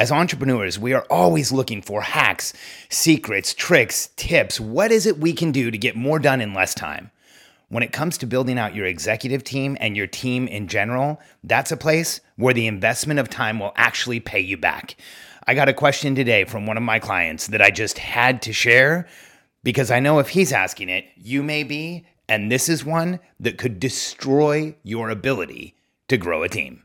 As entrepreneurs, we are always looking for hacks, secrets, tricks, tips. What is it we can do to get more done in less time? When it comes to building out your executive team and your team in general, that's a place where the investment of time will actually pay you back. I got a question today from one of my clients that I just had to share because I know if he's asking it, you may be, and this is one that could destroy your ability to grow a team.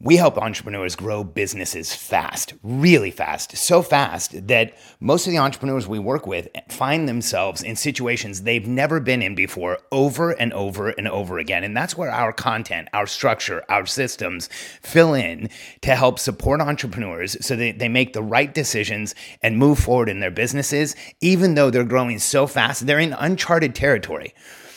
We help entrepreneurs grow businesses fast, really fast, so fast that most of the entrepreneurs we work with find themselves in situations they've never been in before over and over and over again. And that's where our content, our structure, our systems fill in to help support entrepreneurs so that they make the right decisions and move forward in their businesses, even though they're growing so fast. They're in uncharted territory.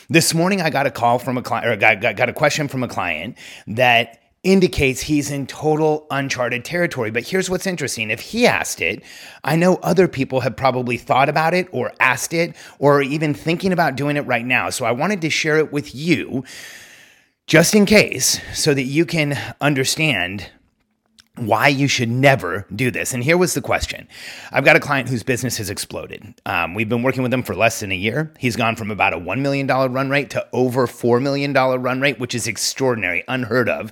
This morning, I got a call from a client, or got, got, got a question from a client that indicates he's in total uncharted territory. But here's what's interesting if he asked it, I know other people have probably thought about it or asked it or even thinking about doing it right now. So I wanted to share it with you just in case so that you can understand why you should never do this. And here was the question I've got a client whose business has exploded. Um, we've been working with him for less than a year. He's gone from about a $1 million run rate to over $4 million run rate, which is extraordinary, unheard of.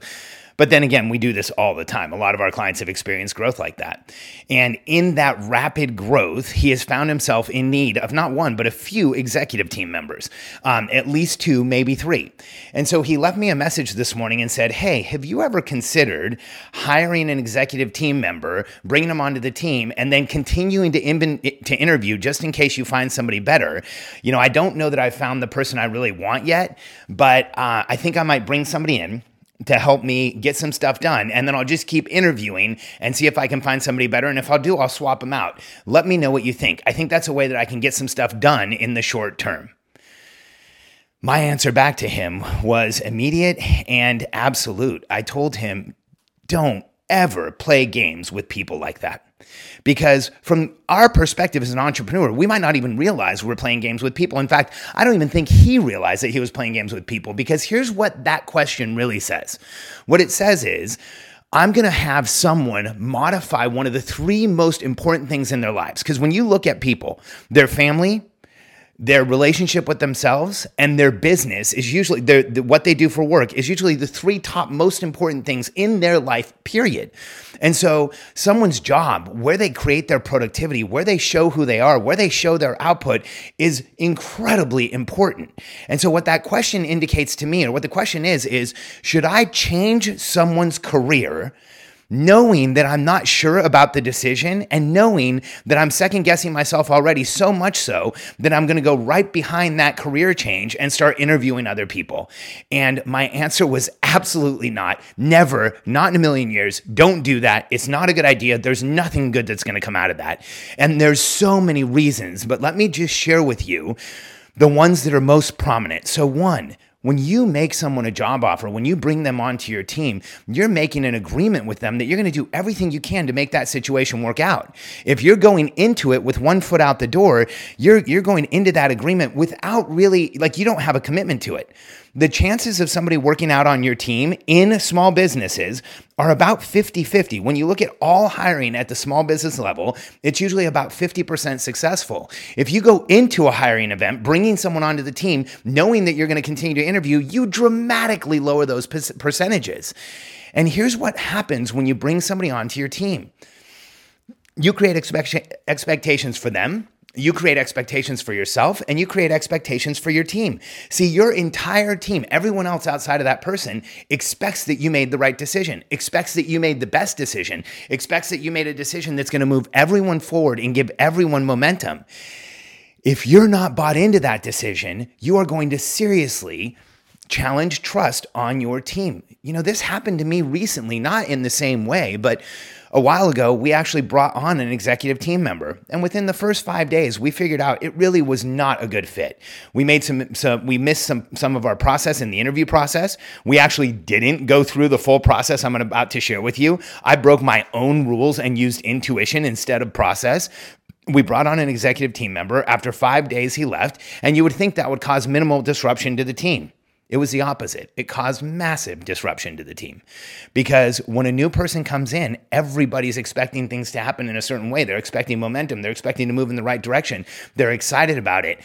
But then again, we do this all the time. A lot of our clients have experienced growth like that. And in that rapid growth, he has found himself in need of not one, but a few executive team members, um, at least two, maybe three. And so he left me a message this morning and said, Hey, have you ever considered hiring an executive team member, bringing them onto the team, and then continuing to, in- to interview just in case you find somebody better? You know, I don't know that I've found the person I really want yet, but uh, I think I might bring somebody in to help me get some stuff done. And then I'll just keep interviewing and see if I can find somebody better. And if I'll do, I'll swap them out. Let me know what you think. I think that's a way that I can get some stuff done in the short term. My answer back to him was immediate and absolute. I told him, don't ever play games with people like that. Because from our perspective as an entrepreneur, we might not even realize we're playing games with people. In fact, I don't even think he realized that he was playing games with people because here's what that question really says. What it says is, I'm going to have someone modify one of the three most important things in their lives. Because when you look at people, their family, their relationship with themselves and their business is usually their, the, what they do for work is usually the three top most important things in their life period. And so someone's job where they create their productivity where they show who they are where they show their output is incredibly important. And so what that question indicates to me or what the question is is should i change someone's career knowing that I'm not sure about the decision and knowing that I'm second guessing myself already so much so that I'm going to go right behind that career change and start interviewing other people. And my answer was absolutely not. Never, not in a million years. Don't do that. It's not a good idea. There's nothing good that's going to come out of that. And there's so many reasons, but let me just share with you the ones that are most prominent. So, one, when you make someone a job offer, when you bring them onto your team, you're making an agreement with them that you're going to do everything you can to make that situation work out. If you're going into it with one foot out the door, you're you're going into that agreement without really like you don't have a commitment to it. The chances of somebody working out on your team in small businesses are about 50 50. When you look at all hiring at the small business level, it's usually about 50% successful. If you go into a hiring event, bringing someone onto the team, knowing that you're going to continue to interview, you dramatically lower those percentages. And here's what happens when you bring somebody onto your team you create expect- expectations for them you create expectations for yourself and you create expectations for your team. See, your entire team, everyone else outside of that person, expects that you made the right decision, expects that you made the best decision, expects that you made a decision that's going to move everyone forward and give everyone momentum. If you're not bought into that decision, you are going to seriously challenge trust on your team. You know, this happened to me recently, not in the same way, but a while ago, we actually brought on an executive team member, and within the first five days, we figured out it really was not a good fit. We made some, some we missed some some of our process in the interview process. We actually didn't go through the full process I'm about to share with you. I broke my own rules and used intuition instead of process. We brought on an executive team member. After five days, he left, and you would think that would cause minimal disruption to the team. It was the opposite. It caused massive disruption to the team because when a new person comes in, everybody's expecting things to happen in a certain way. They're expecting momentum, they're expecting to move in the right direction, they're excited about it.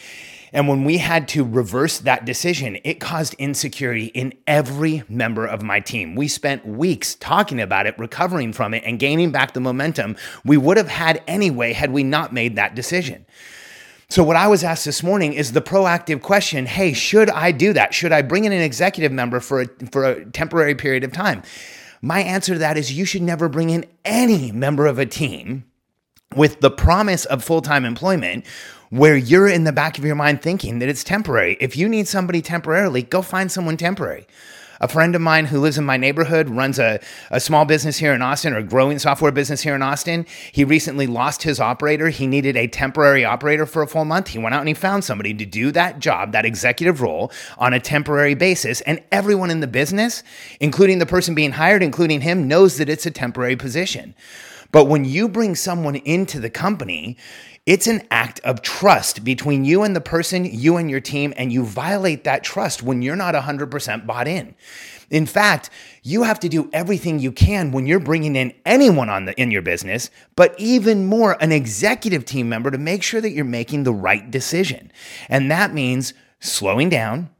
And when we had to reverse that decision, it caused insecurity in every member of my team. We spent weeks talking about it, recovering from it, and gaining back the momentum we would have had anyway had we not made that decision. So, what I was asked this morning is the proactive question hey, should I do that? Should I bring in an executive member for a, for a temporary period of time? My answer to that is you should never bring in any member of a team with the promise of full time employment where you're in the back of your mind thinking that it's temporary. If you need somebody temporarily, go find someone temporary. A friend of mine who lives in my neighborhood runs a, a small business here in Austin or a growing software business here in Austin. He recently lost his operator. He needed a temporary operator for a full month. He went out and he found somebody to do that job, that executive role on a temporary basis. And everyone in the business, including the person being hired, including him, knows that it's a temporary position. But when you bring someone into the company, it's an act of trust between you and the person, you and your team, and you violate that trust when you're not 100% bought in. In fact, you have to do everything you can when you're bringing in anyone on the in your business, but even more an executive team member to make sure that you're making the right decision. And that means slowing down,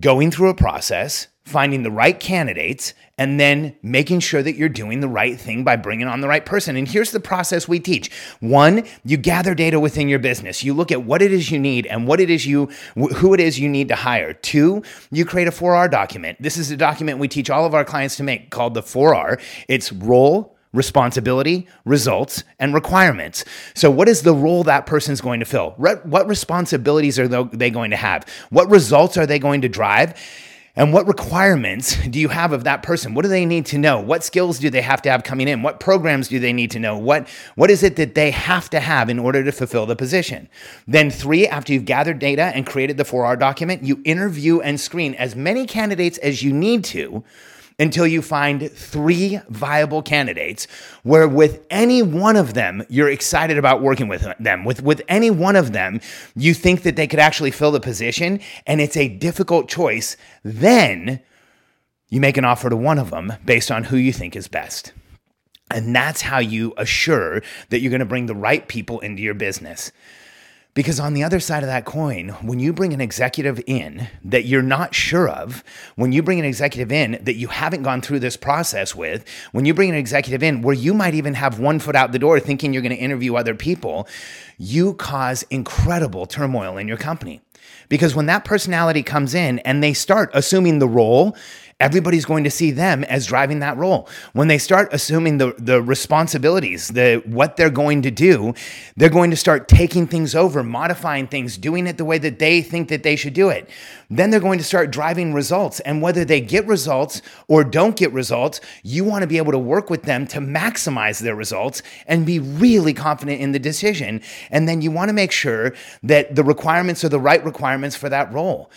going through a process, finding the right candidates, and then making sure that you're doing the right thing by bringing on the right person. And here's the process we teach. One, you gather data within your business. You look at what it is you need and what it is you who it is you need to hire. Two, you create a 4R document. This is a document we teach all of our clients to make called the 4R. It's role, responsibility, results, and requirements. So, what is the role that person's going to fill? What responsibilities are they going to have? What results are they going to drive? And what requirements do you have of that person? What do they need to know? What skills do they have to have coming in? What programs do they need to know? What, what is it that they have to have in order to fulfill the position? Then, three, after you've gathered data and created the 4R document, you interview and screen as many candidates as you need to until you find three viable candidates where with any one of them you're excited about working with them. With with any one of them you think that they could actually fill the position and it's a difficult choice then you make an offer to one of them based on who you think is best. And that's how you assure that you're going to bring the right people into your business because on the other side of that coin, when you bring an executive in that you're not sure of, when you bring an executive in that you haven't gone through this process with, when you bring an executive in where you might even have one foot out the door thinking you're going to interview other people, you cause incredible turmoil in your company. Because when that personality comes in and they start assuming the role everybody's going to see them as driving that role. When they start assuming the, the responsibilities, the what they're going to do, they're going to start taking things over, modifying things, doing it the way that they think that they should do it. Then they're going to start driving results. And whether they get results or don't get results, you want to be able to work with them to maximize their results and be really confident in the decision. And then you want to make sure that the requirements are the right requirements for that role.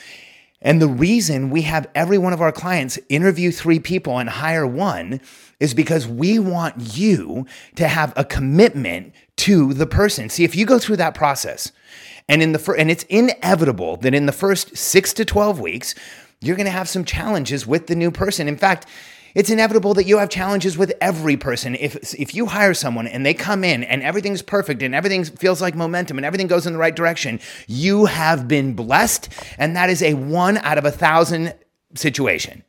And the reason we have every one of our clients interview three people and hire one is because we want you to have a commitment to the person. See, if you go through that process and in the fir- and it's inevitable that in the first 6 to 12 weeks you're going to have some challenges with the new person. In fact, it's inevitable that you have challenges with every person. If if you hire someone and they come in and everything's perfect and everything feels like momentum and everything goes in the right direction, you have been blessed, and that is a one out of a thousand situation.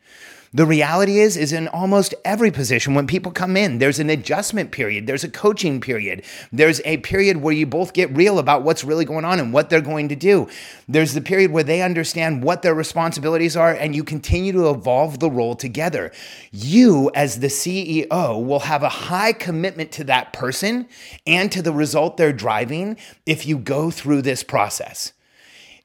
The reality is, is in almost every position, when people come in, there's an adjustment period, there's a coaching period, there's a period where you both get real about what's really going on and what they're going to do. There's the period where they understand what their responsibilities are, and you continue to evolve the role together. You, as the CEO, will have a high commitment to that person and to the result they're driving if you go through this process.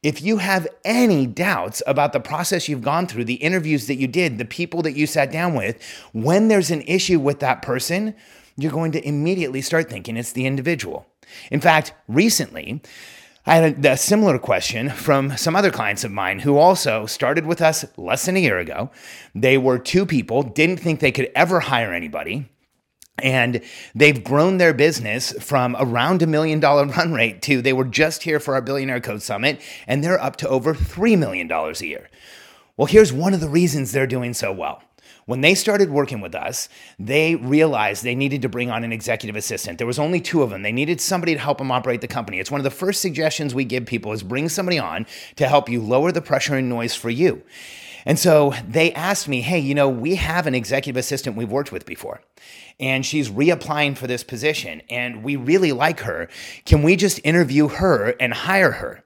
If you have any doubts about the process you've gone through, the interviews that you did, the people that you sat down with, when there's an issue with that person, you're going to immediately start thinking it's the individual. In fact, recently, I had a, similar question from some other clients of mine who also started with us less than a year ago. They were two people, didn't think they could ever hire anybody. And they've grown their business from around a million dollar run rate to they were just here for our Billionaire Code Summit and they're up to over $3 million a year. Well, here's one of the reasons they're doing so well. When they started working with us, they realized they needed to bring on an executive assistant. There was only two of them. They needed somebody to help them operate the company. It's one of the first suggestions we give people is bring somebody on to help you lower the pressure and noise for you. And so they asked me, hey, you know, we have an executive assistant we've worked with before, and she's reapplying for this position, and we really like her. Can we just interview her and hire her?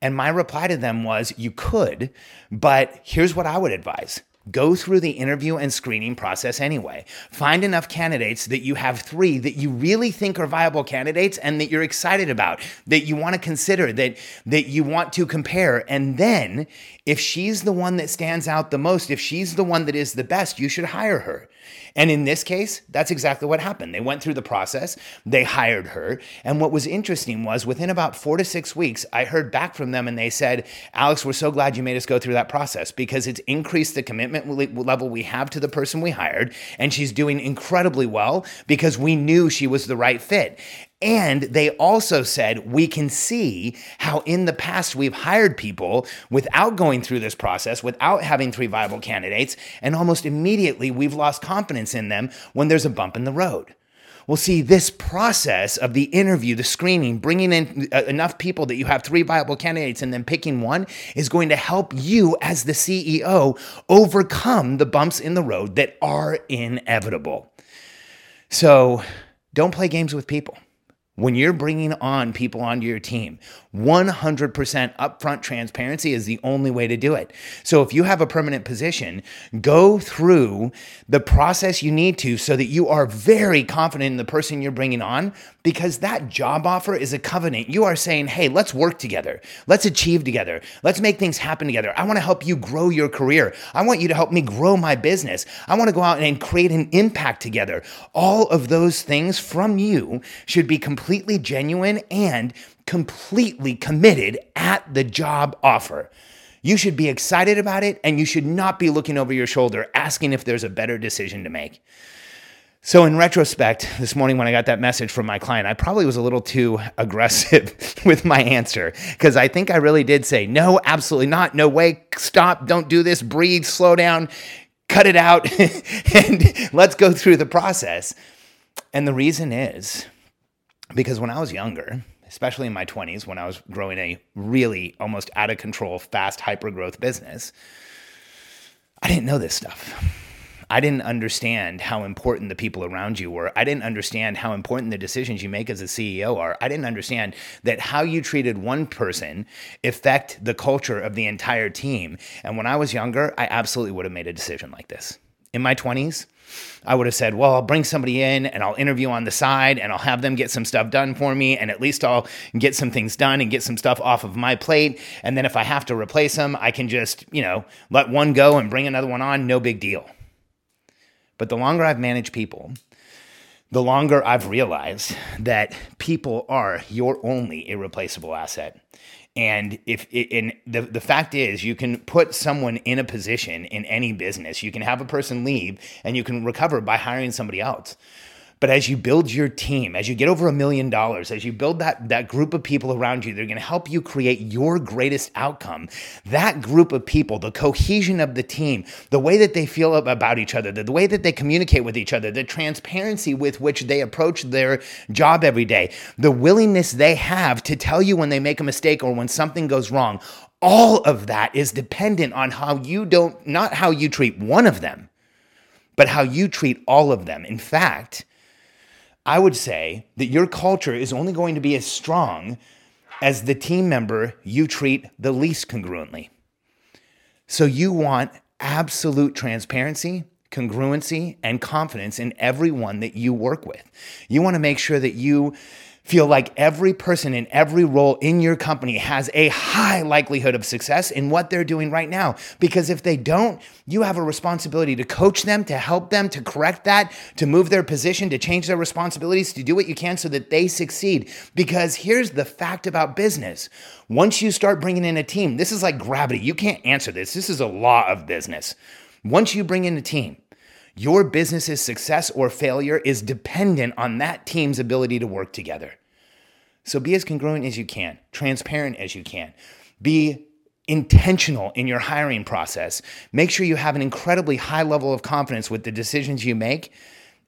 And my reply to them was, you could, but here's what I would advise Go through the interview and screening process anyway. Find enough candidates that you have three that you really think are viable candidates and that you're excited about, that you want to consider, that, that you want to compare. And then, if she's the one that stands out the most, if she's the one that is the best, you should hire her. And in this case, that's exactly what happened. They went through the process, they hired her. And what was interesting was within about four to six weeks, I heard back from them and they said, Alex, we're so glad you made us go through that process because it's increased the commitment level we have to the person we hired. And she's doing incredibly well because we knew she was the right fit. And they also said, we can see how in the past we've hired people without going through this process, without having three viable candidates, and almost immediately we've lost confidence in them when there's a bump in the road. Well, see, this process of the interview, the screening, bringing in uh, enough people that you have three viable candidates and then picking one is going to help you as the CEO overcome the bumps in the road that are inevitable. So don't play games with people when you're bringing on people onto your team, 100% upfront transparency is the only way to do it. So if you have a permanent position, go through the process you need to so that you are very confident in the person you're bringing on because that job offer is a covenant. You are saying, hey, let's work together. Let's achieve together. Let's make things happen together. I want to help you grow your career. I want you to help me grow my business. I want to go out and create an impact together. All of those things from you should be completely genuine and completely committed at the job offer. You should be excited about it and you should not be looking over your shoulder asking if there's a better decision to make. So, in retrospect, this morning when I got that message from my client, I probably was a little too aggressive with my answer because I think I really did say, no, absolutely not. No way. Stop. Don't do this. Breathe. Slow down. Cut it out. and let's go through the process. And the reason is because when I was younger, especially in my 20s when I was growing a really almost out of control, fast hyper growth business, I didn't know this stuff. I didn't understand how important the people around you were. I didn't understand how important the decisions you make as a CEO are. I didn't understand that how you treated one person affect the culture of the entire team. And when I was younger, I absolutely would have made a decision like this. In my 20s, I would have said, well, I'll bring somebody in and I'll interview on the side and I'll have them get some stuff done for me. And at least I'll get some things done and get some stuff off of my plate. And then if I have to replace them, I can just, you know, let one go and bring another one on. No big deal. But the longer I've managed people, the longer I've realized that people are your only irreplaceable asset. And if and the, the fact is you can put someone in a position in any business. You can have a person leave and you can recover by hiring somebody else. But as you build your team, as you get over a million dollars, as you build that, that group of people around you, they're going to help you create your greatest outcome. That group of people, the cohesion of the team, the way that they feel about each other, the, the way that they communicate with each other, the transparency with which they approach their job every day, the willingness they have to tell you when they make a mistake or when something goes wrong. All of that is dependent on how you don't, not how you treat one of them, but how you treat all of them. In fact, I would say that your culture is only going to be as strong as the team member you treat the least congruently. So you want absolute transparency, congruency, and confidence in everyone that you work with. You want to make sure that you feel like every person in every role in your company has a high likelihood of success in what they're doing right now. Because if they don't, you have a responsibility to coach them, to help them, to correct that, to move their position, to change their responsibilities, to do what you can so that they succeed. Because here's the fact about business once you start bringing in a team, this is like gravity. You can't answer this. This is a law of business. Once you bring in a team, your business's success or failure is dependent on that team's ability to work together. So be as congruent as you can, transparent as you can. Be intentional in your hiring process. Make sure you have an incredibly high level of confidence with the decisions you make,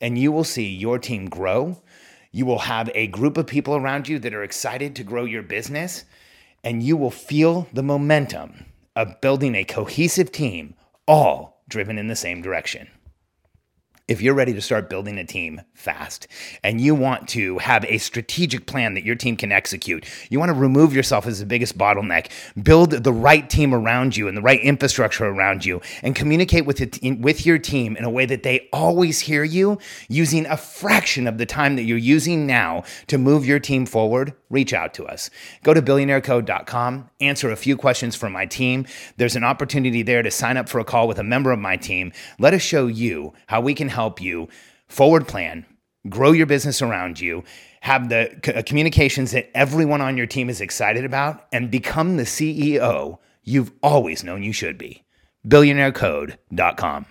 and you will see your team grow. You will have a group of people around you that are excited to grow your business, and you will feel the momentum of building a cohesive team, all driven in the same direction if you're ready to start building a team fast and you want to have a strategic plan that your team can execute, you want to remove yourself as the biggest bottleneck, build the right team around you and the right infrastructure around you, and communicate with, it, with your team in a way that they always hear you using a fraction of the time that you're using now to move your team forward, reach out to us. Go to billionairecode.com, answer a few questions for my team. There's an opportunity there to sign up for a call with a member of my team. Let us show you how we can help help you forward plan, grow your business around you, have the uh, communications that everyone on your team is excited about, and become the CEO you've always known you should be. BillionaireCode.com.